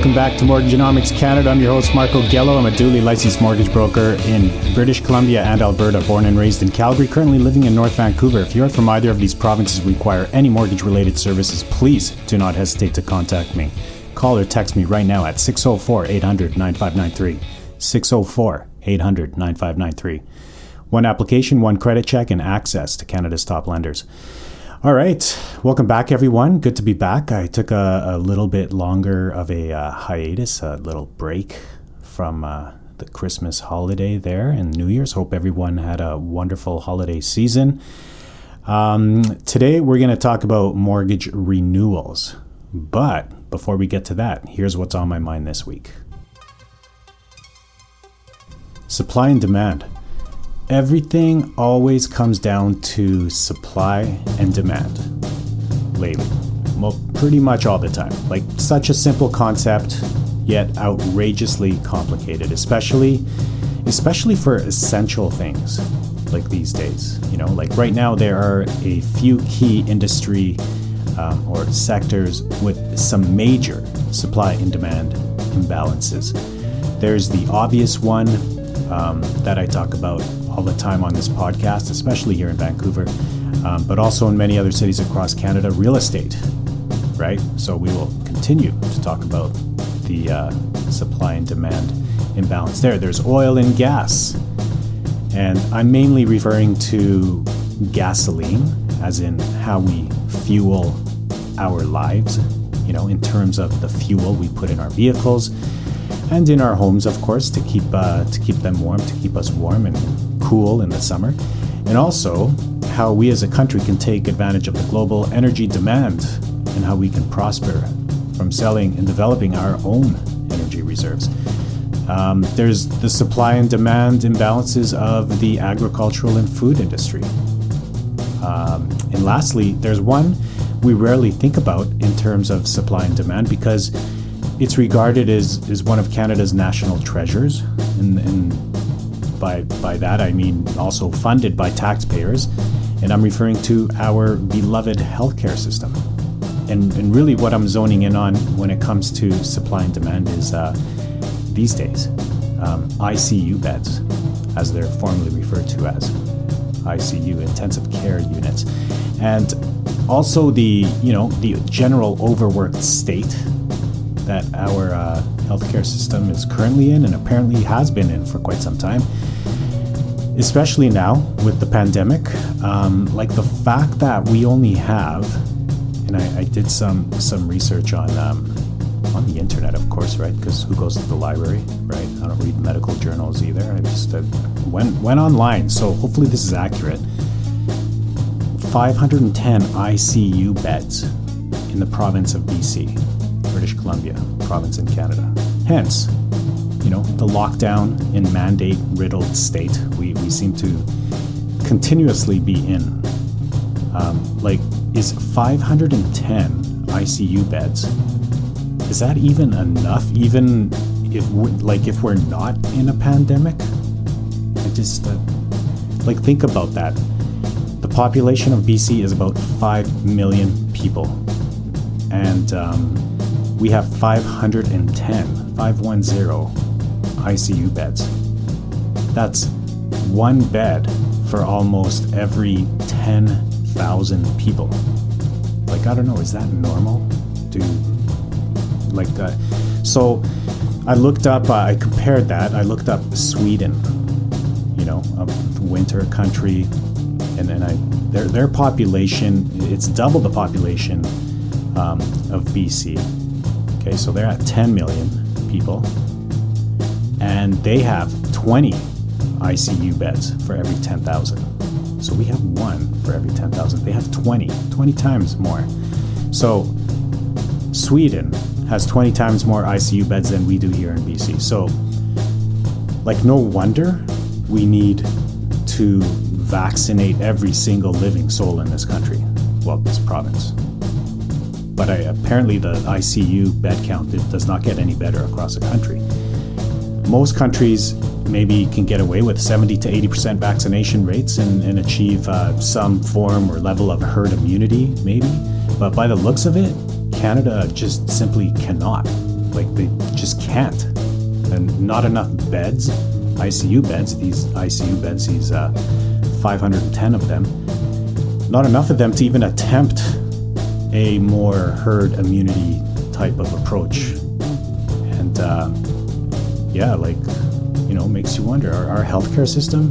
Welcome back to Mortgageonomics Canada. I'm your host, Marco Gello. I'm a duly licensed mortgage broker in British Columbia and Alberta, born and raised in Calgary, currently living in North Vancouver. If you're from either of these provinces require any mortgage related services, please do not hesitate to contact me. Call or text me right now at 604 800 9593. 604 800 9593. One application, one credit check, and access to Canada's top lenders. All right. Welcome back, everyone. Good to be back. I took a, a little bit longer of a uh, hiatus, a little break from uh, the Christmas holiday there and New Year's. Hope everyone had a wonderful holiday season. Um, today, we're going to talk about mortgage renewals. But before we get to that, here's what's on my mind this week supply and demand everything always comes down to supply and demand lately. Well, pretty much all the time. Like such a simple concept, yet outrageously complicated, especially especially for essential things like these days. You know, like right now there are a few key industry um, or sectors with some major supply and demand imbalances. There's the obvious one um, that I talk about all the time on this podcast, especially here in Vancouver, um, but also in many other cities across Canada, real estate, right? So we will continue to talk about the uh, supply and demand imbalance there. There's oil and gas. And I'm mainly referring to gasoline, as in how we fuel our lives, you know, in terms of the fuel we put in our vehicles and in our homes, of course, to keep uh, to keep them warm, to keep us warm and cool in the summer, and also how we as a country can take advantage of the global energy demand and how we can prosper from selling and developing our own energy reserves. Um, there's the supply and demand imbalances of the agricultural and food industry. Um, and lastly, there's one we rarely think about in terms of supply and demand because it's regarded as, as one of Canada's national treasures, and, and by, by that I mean also funded by taxpayers, and I'm referring to our beloved healthcare system. And, and really, what I'm zoning in on when it comes to supply and demand is uh, these days um, ICU beds, as they're formally referred to as ICU, intensive care units, and also the you know the general overworked state that our uh, healthcare system is currently in and apparently has been in for quite some time, especially now with the pandemic. Um, like the fact that we only have, and I, I did some some research on um, on the internet, of course, right? Because who goes to the library, right? I don't read medical journals either. I just uh, went went online, so hopefully this is accurate. 510 ICU beds in the province of BC. British Columbia, province in Canada. Hence, you know, the lockdown and mandate riddled state we, we seem to continuously be in. Um, like, is 510 ICU beds, is that even enough? Even if, like, if we're not in a pandemic? I just, uh, like, think about that. The population of BC is about 5 million people. And, um, we have 510, 510 ICU beds. That's one bed for almost every 10,000 people. Like, I don't know, is that normal? Do, like, uh, so I looked up, uh, I compared that. I looked up Sweden, you know, a winter country, and then I, their, their population, it's double the population um, of BC Okay, so they're at 10 million people, and they have 20 ICU beds for every 10,000. So we have one for every 10,000. They have 20, 20 times more. So Sweden has 20 times more ICU beds than we do here in BC. So, like, no wonder we need to vaccinate every single living soul in this country, well, this province but I, apparently the ICU bed count does not get any better across the country. Most countries maybe can get away with 70 to 80% vaccination rates and, and achieve uh, some form or level of herd immunity, maybe. But by the looks of it, Canada just simply cannot. Like they just can't. And not enough beds, ICU beds, these ICU beds, these uh, 510 of them, not enough of them to even attempt a more herd immunity type of approach. And uh, yeah, like, you know, makes you wonder our, our healthcare system,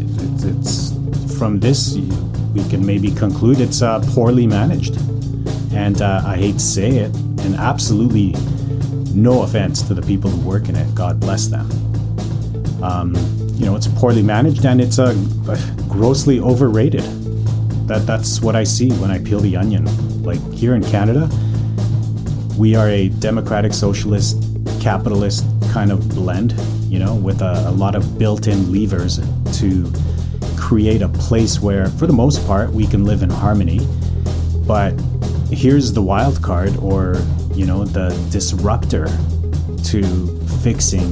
it, it's from this, we can maybe conclude it's uh, poorly managed. And uh, I hate to say it, and absolutely no offense to the people who work in it, God bless them. Um, you know, it's poorly managed and it's uh, grossly overrated. That that's what I see when I peel the onion. Like here in Canada, we are a democratic, socialist, capitalist kind of blend. You know, with a, a lot of built-in levers to create a place where, for the most part, we can live in harmony. But here's the wild card, or you know, the disruptor to fixing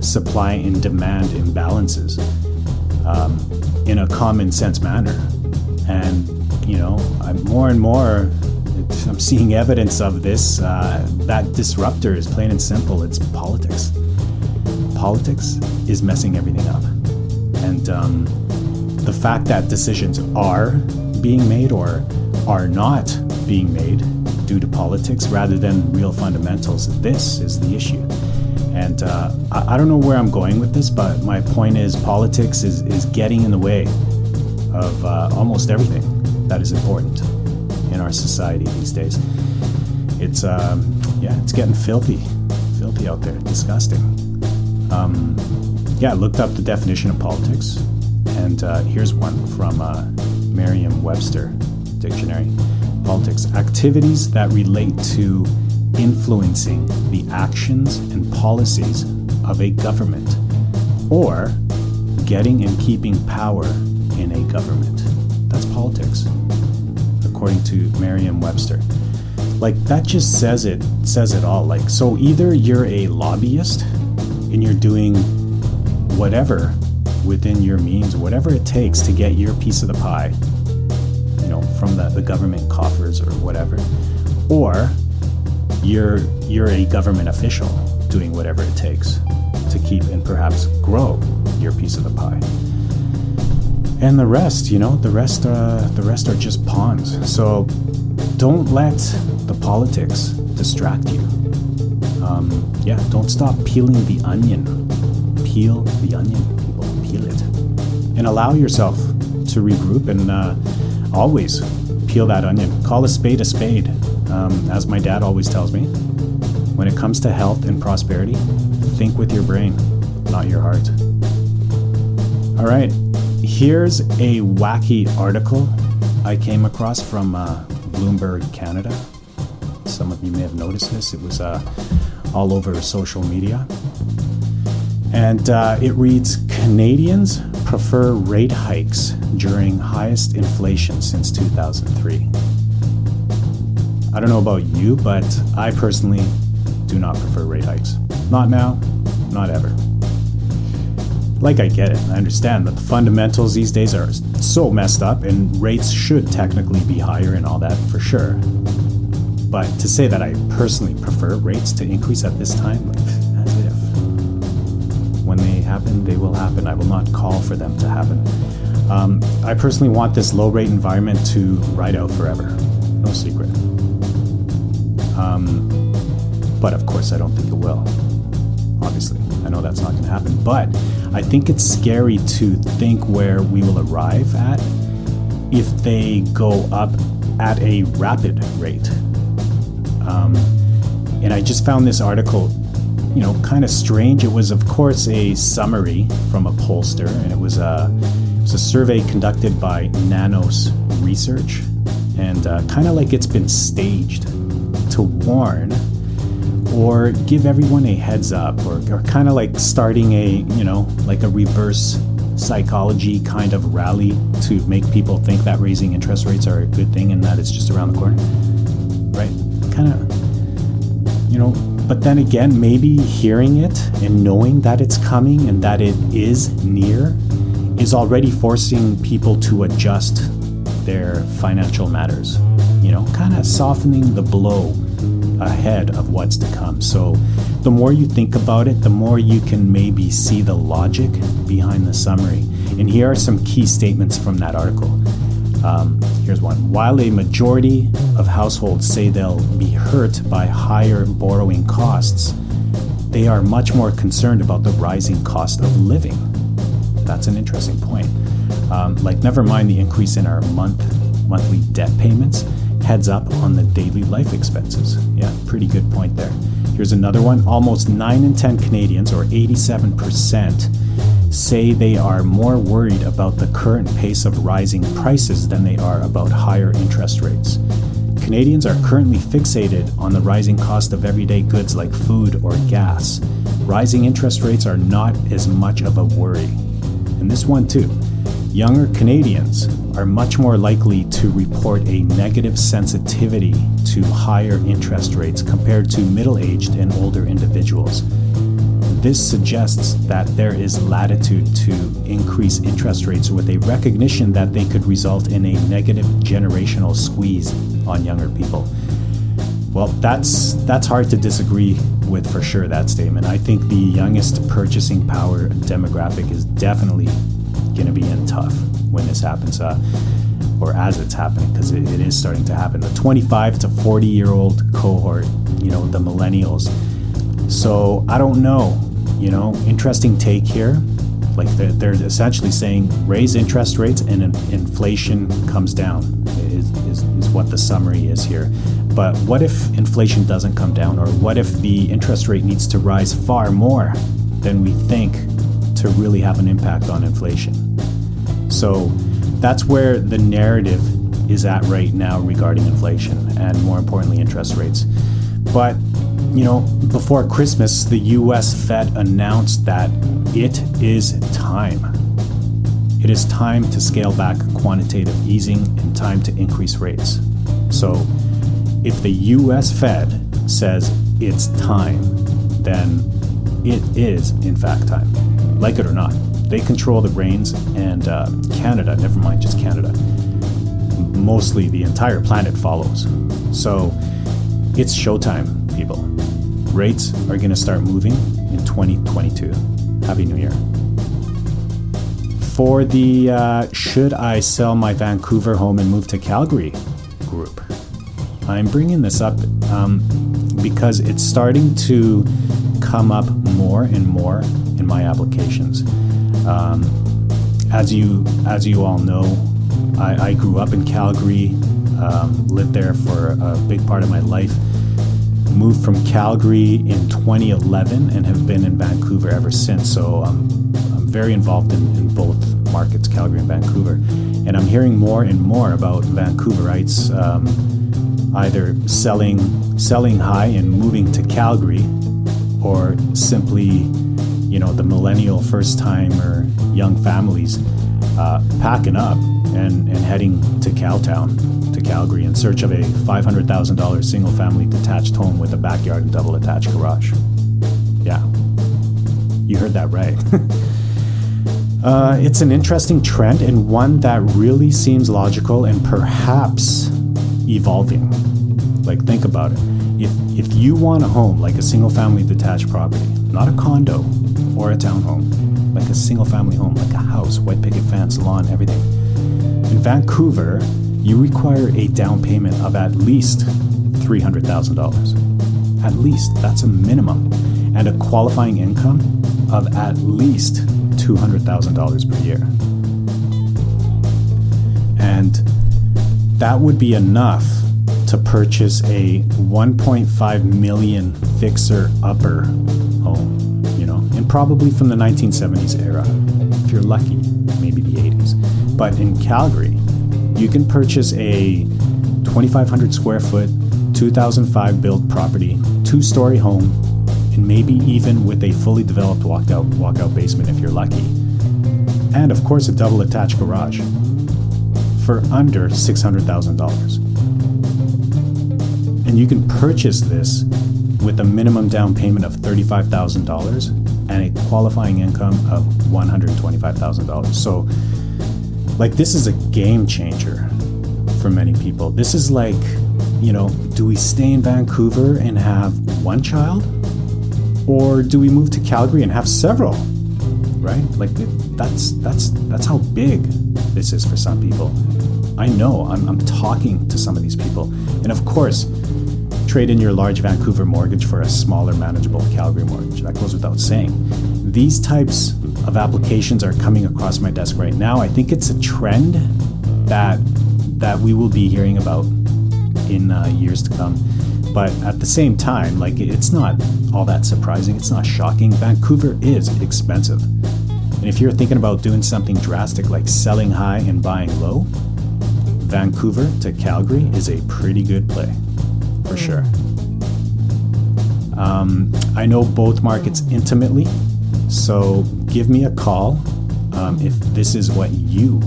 supply and demand imbalances um, in a common sense manner. And, you know, I'm more and more, I'm seeing evidence of this. Uh, that disruptor is plain and simple it's politics. Politics is messing everything up. And um, the fact that decisions are being made or are not being made due to politics rather than real fundamentals, this is the issue. And uh, I, I, don't know where I'm going with this, but my point is politics is, is getting in the way of uh, almost everything that is important in our society these days. It's, um, yeah, it's getting filthy, filthy out there, disgusting. Um, yeah, I looked up the definition of politics, and uh, here's one from uh, Merriam Webster Dictionary Politics activities that relate to influencing the actions and policies of a government, or getting and keeping power in a government. That's politics, according to Merriam-Webster. Like that just says it says it all. Like so, either you're a lobbyist and you're doing whatever within your means, whatever it takes to get your piece of the pie, you know, from the, the government coffers or whatever, or you're you're a government official doing whatever it takes to keep and perhaps grow your piece of the pie. And the rest, you know, the rest uh, the rest are just pawns. So don't let the politics distract you. Um, yeah, don't stop peeling the onion. Peel the onion, people. Peel it, and allow yourself to regroup and uh, always peel that onion. Call a spade a spade. Um, as my dad always tells me, when it comes to health and prosperity, think with your brain, not your heart. All right, here's a wacky article I came across from uh, Bloomberg Canada. Some of you may have noticed this, it was uh, all over social media. And uh, it reads Canadians prefer rate hikes during highest inflation since 2003. I don't know about you, but I personally do not prefer rate hikes. Not now, not ever. Like, I get it, I understand that the fundamentals these days are so messed up and rates should technically be higher and all that for sure. But to say that I personally prefer rates to increase at this time, like, as if. When they happen, they will happen. I will not call for them to happen. Um, I personally want this low rate environment to ride out forever. No secret. Um, but of course, I don't think it will. Obviously, I know that's not going to happen. But I think it's scary to think where we will arrive at if they go up at a rapid rate. Um, and I just found this article, you know, kind of strange. It was, of course, a summary from a pollster, and it was a, it was a survey conducted by Nanos Research, and uh, kind of like it's been staged to warn or give everyone a heads up or, or kind of like starting a you know like a reverse psychology kind of rally to make people think that raising interest rates are a good thing and that it's just around the corner right? Kind of you know but then again maybe hearing it and knowing that it's coming and that it is near is already forcing people to adjust their financial matters you know kind of softening the blow ahead of what's to come. So the more you think about it, the more you can maybe see the logic behind the summary. And here are some key statements from that article. Um, here's one. While a majority of households say they'll be hurt by higher borrowing costs, they are much more concerned about the rising cost of living. That's an interesting point. Um, like, never mind the increase in our month monthly debt payments heads up on the daily life expenses. Yeah, pretty good point there. Here's another one. Almost 9 in 10 Canadians, or 87%, say they are more worried about the current pace of rising prices than they are about higher interest rates. Canadians are currently fixated on the rising cost of everyday goods like food or gas. Rising interest rates are not as much of a worry. And this one, too. Younger Canadians are much more likely to report a negative sensitivity to higher interest rates compared to middle aged and older individuals. This suggests that there is latitude to increase interest rates with a recognition that they could result in a negative generational squeeze on younger people. Well, that's that's hard to disagree with for sure that statement. I think the youngest purchasing power demographic is definitely going to be in tough when this happens, uh, or as it's happening, because it, it is starting to happen. The 25 to 40 year old cohort, you know, the millennials. So I don't know, you know, interesting take here. Like they're, they're essentially saying raise interest rates and inflation comes down, is, is, is what the summary is here. But what if inflation doesn't come down, or what if the interest rate needs to rise far more than we think to really have an impact on inflation. So that's where the narrative is at right now regarding inflation and more importantly interest rates. But you know, before Christmas, the US Fed announced that it is time. It is time to scale back quantitative easing and time to increase rates. So, if the US Fed says it's time, then it is, in fact, time like it or not. They control the reins, and uh, Canada, never mind just Canada, mostly the entire planet follows. So it's showtime, people. Rates are going to start moving in 2022. Happy New Year. For the uh, Should I Sell My Vancouver Home and Move to Calgary group, I'm bringing this up um, because it's starting to come up more and more in my applications. Um, as you as you all know, I, I grew up in Calgary, um, lived there for a big part of my life. Moved from Calgary in 2011 and have been in Vancouver ever since. So I'm, I'm very involved in, in both markets, Calgary and Vancouver. And I'm hearing more and more about Vancouverites um, either selling selling high and moving to Calgary, or simply you know the millennial first timer young families uh, packing up and, and heading to Cowtown, to Calgary, in search of a $500,000 single family detached home with a backyard and double attached garage. Yeah, you heard that right. uh, it's an interesting trend and one that really seems logical and perhaps evolving. Like, think about it. If, if you want a home like a single family detached property, not a condo, or a townhome, like a single family home, like a house, white picket fence, lawn, everything. In Vancouver, you require a down payment of at least $300,000. At least, that's a minimum. And a qualifying income of at least $200,000 per year. And that would be enough to purchase a 1.5 million fixer upper home probably from the 1970s era. If you're lucky, maybe the 80s. But in Calgary, you can purchase a 2,500 square foot, 2005 built property, two story home, and maybe even with a fully developed walkout walkout basement if you're lucky. And of course, a double attached garage for under $600,000. And you can purchase this with a minimum down payment of $35,000 and a qualifying income of $125,000. So, like, this is a game changer for many people. This is like, you know, do we stay in Vancouver and have one child? Or do we move to Calgary and have several? Right? Like that's that's that's how big this is for some people. I know I'm, I'm talking to some of these people. And of course, trade in your large Vancouver mortgage for a smaller, manageable Calgary mortgage. That goes without saying. These types of applications are coming across my desk right now. I think it's a trend that that we will be hearing about in uh, years to come. But at the same time, like it's not all that surprising. It's not shocking. Vancouver is expensive. And if you're thinking about doing something drastic like selling high and buying low, Vancouver to Calgary is a pretty good play, for sure. Um, I know both markets intimately, so give me a call um, if this is what you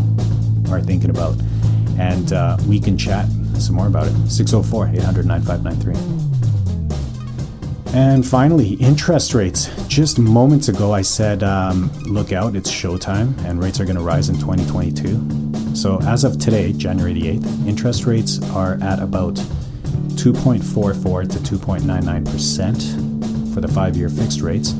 are thinking about, and uh, we can chat some more about it. 604 800 9593. And finally, interest rates. Just moments ago, I said, um, look out, it's showtime, and rates are going to rise in 2022. So, as of today, January the 8th, interest rates are at about 2.44 to 2.99% for the five year fixed rates.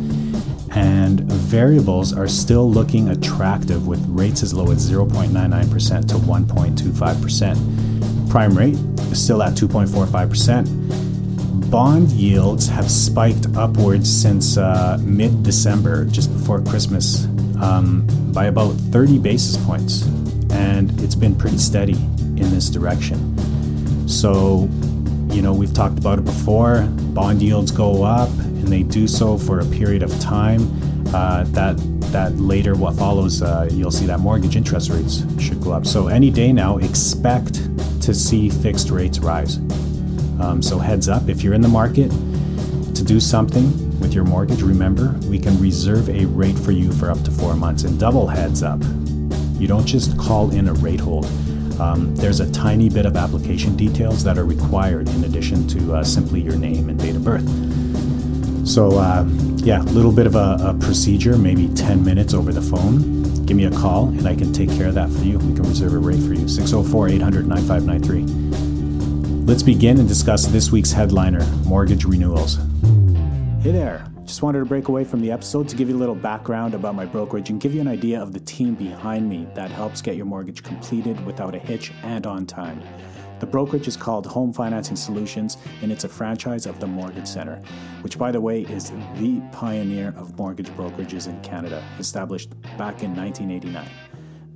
And variables are still looking attractive with rates as low as 0.99% to 1.25%. Prime rate is still at 2.45% bond yields have spiked upwards since uh, mid December, just before Christmas, um, by about 30 basis points. And it's been pretty steady in this direction. So, you know, we've talked about it before. Bond yields go up, and they do so for a period of time. Uh, that that later, what follows, uh, you'll see that mortgage interest rates should go up. So any day now, expect to see fixed rates rise. Um, so, heads up if you're in the market to do something with your mortgage, remember we can reserve a rate for you for up to four months. And double heads up, you don't just call in a rate hold. Um, there's a tiny bit of application details that are required in addition to uh, simply your name and date of birth. So, uh, yeah, a little bit of a, a, procedure, maybe 10 minutes over the phone. Give me a call and I can take care of that for you. We can reserve a rate for you. 604 800 9593. Let's begin and discuss this week's headliner mortgage renewals. Hey there. Just wanted to break away from the episode to give you a little background about my brokerage and give you an idea of the team behind me that helps get your mortgage completed without a hitch and on time. The brokerage is called Home Financing Solutions, and it's a franchise of the Mortgage Center, which, by the way, is the pioneer of mortgage brokerages in Canada, established back in 1989.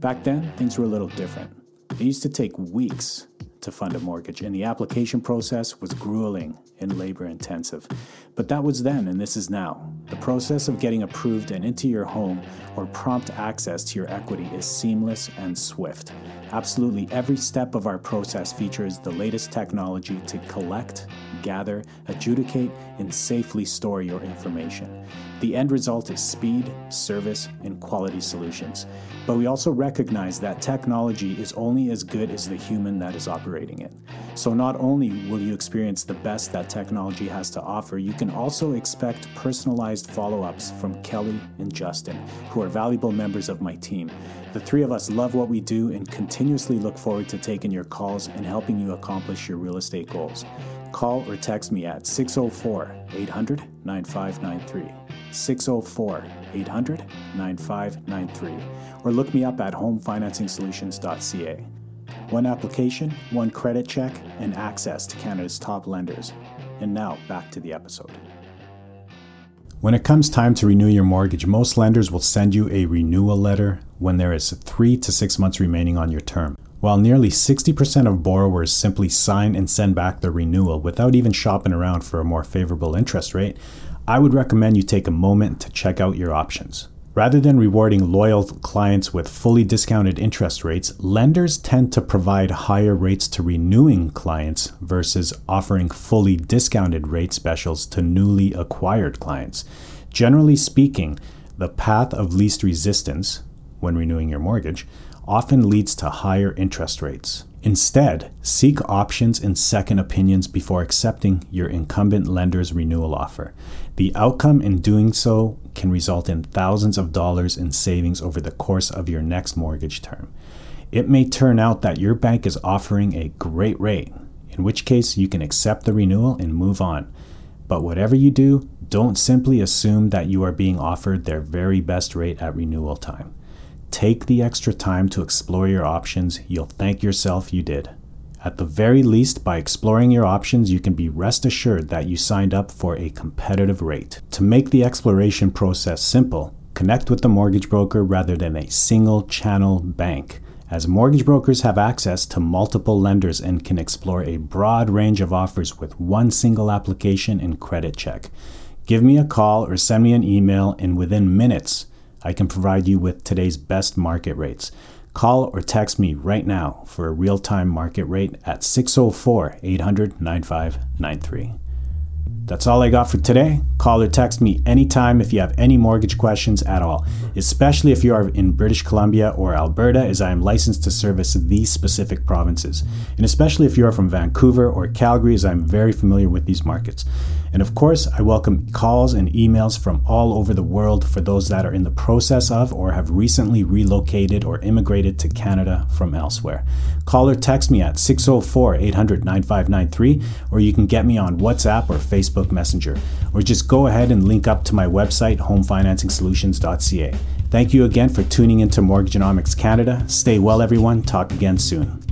Back then, things were a little different. It used to take weeks to fund a mortgage, and the application process was grueling and labor intensive. But that was then, and this is now. The process of getting approved and into your home or prompt access to your equity is seamless and swift. Absolutely every step of our process features the latest technology to collect, gather, adjudicate, and safely store your information. The end result is speed, service, and quality solutions. But we also recognize that technology is only as good as the human that is operating it. So not only will you experience the best that technology has to offer, you can also expect personalized follow ups from Kelly and Justin, who are valuable members of my team. The three of us love what we do and continuously look forward to taking your calls and helping you accomplish your real estate goals. Call or text me at 604 800 9593. 604 800 9593. Or look me up at homefinancingsolutions.ca. One application, one credit check, and access to Canada's top lenders. And now back to the episode. When it comes time to renew your mortgage, most lenders will send you a renewal letter when there is three to six months remaining on your term. While nearly 60% of borrowers simply sign and send back their renewal without even shopping around for a more favorable interest rate, I would recommend you take a moment to check out your options. Rather than rewarding loyal clients with fully discounted interest rates, lenders tend to provide higher rates to renewing clients versus offering fully discounted rate specials to newly acquired clients. Generally speaking, the path of least resistance when renewing your mortgage often leads to higher interest rates. Instead, seek options and second opinions before accepting your incumbent lender's renewal offer. The outcome in doing so can result in thousands of dollars in savings over the course of your next mortgage term. It may turn out that your bank is offering a great rate in which case you can accept the renewal and move on. But whatever you do, don't simply assume that you are being offered their very best rate at renewal time. Take the extra time to explore your options. You'll thank yourself you did. At the very least, by exploring your options, you can be rest assured that you signed up for a competitive rate. To make the exploration process simple, connect with the mortgage broker rather than a single channel bank as mortgage brokers have access to multiple lenders and can explore a broad range of offers with one single application and credit check. Give me a call or send me an email, and within minutes, I can provide you with today's best market rates. Call or text me right now for a real time market rate at 604 800 9593. That's all I got for today. Call or text me anytime if you have any mortgage questions at all, especially if you are in British Columbia or Alberta, as I am licensed to service these specific provinces, and especially if you are from Vancouver or Calgary, as I'm very familiar with these markets. And of course, I welcome calls and emails from all over the world for those that are in the process of or have recently relocated or immigrated to Canada from elsewhere. Call or text me at 604 800 9593, or you can get me on WhatsApp or Facebook Messenger, or just go ahead and link up to my website, homefinancingsolutions.ca. Thank you again for tuning into Mortgageonomics Canada. Stay well, everyone. Talk again soon.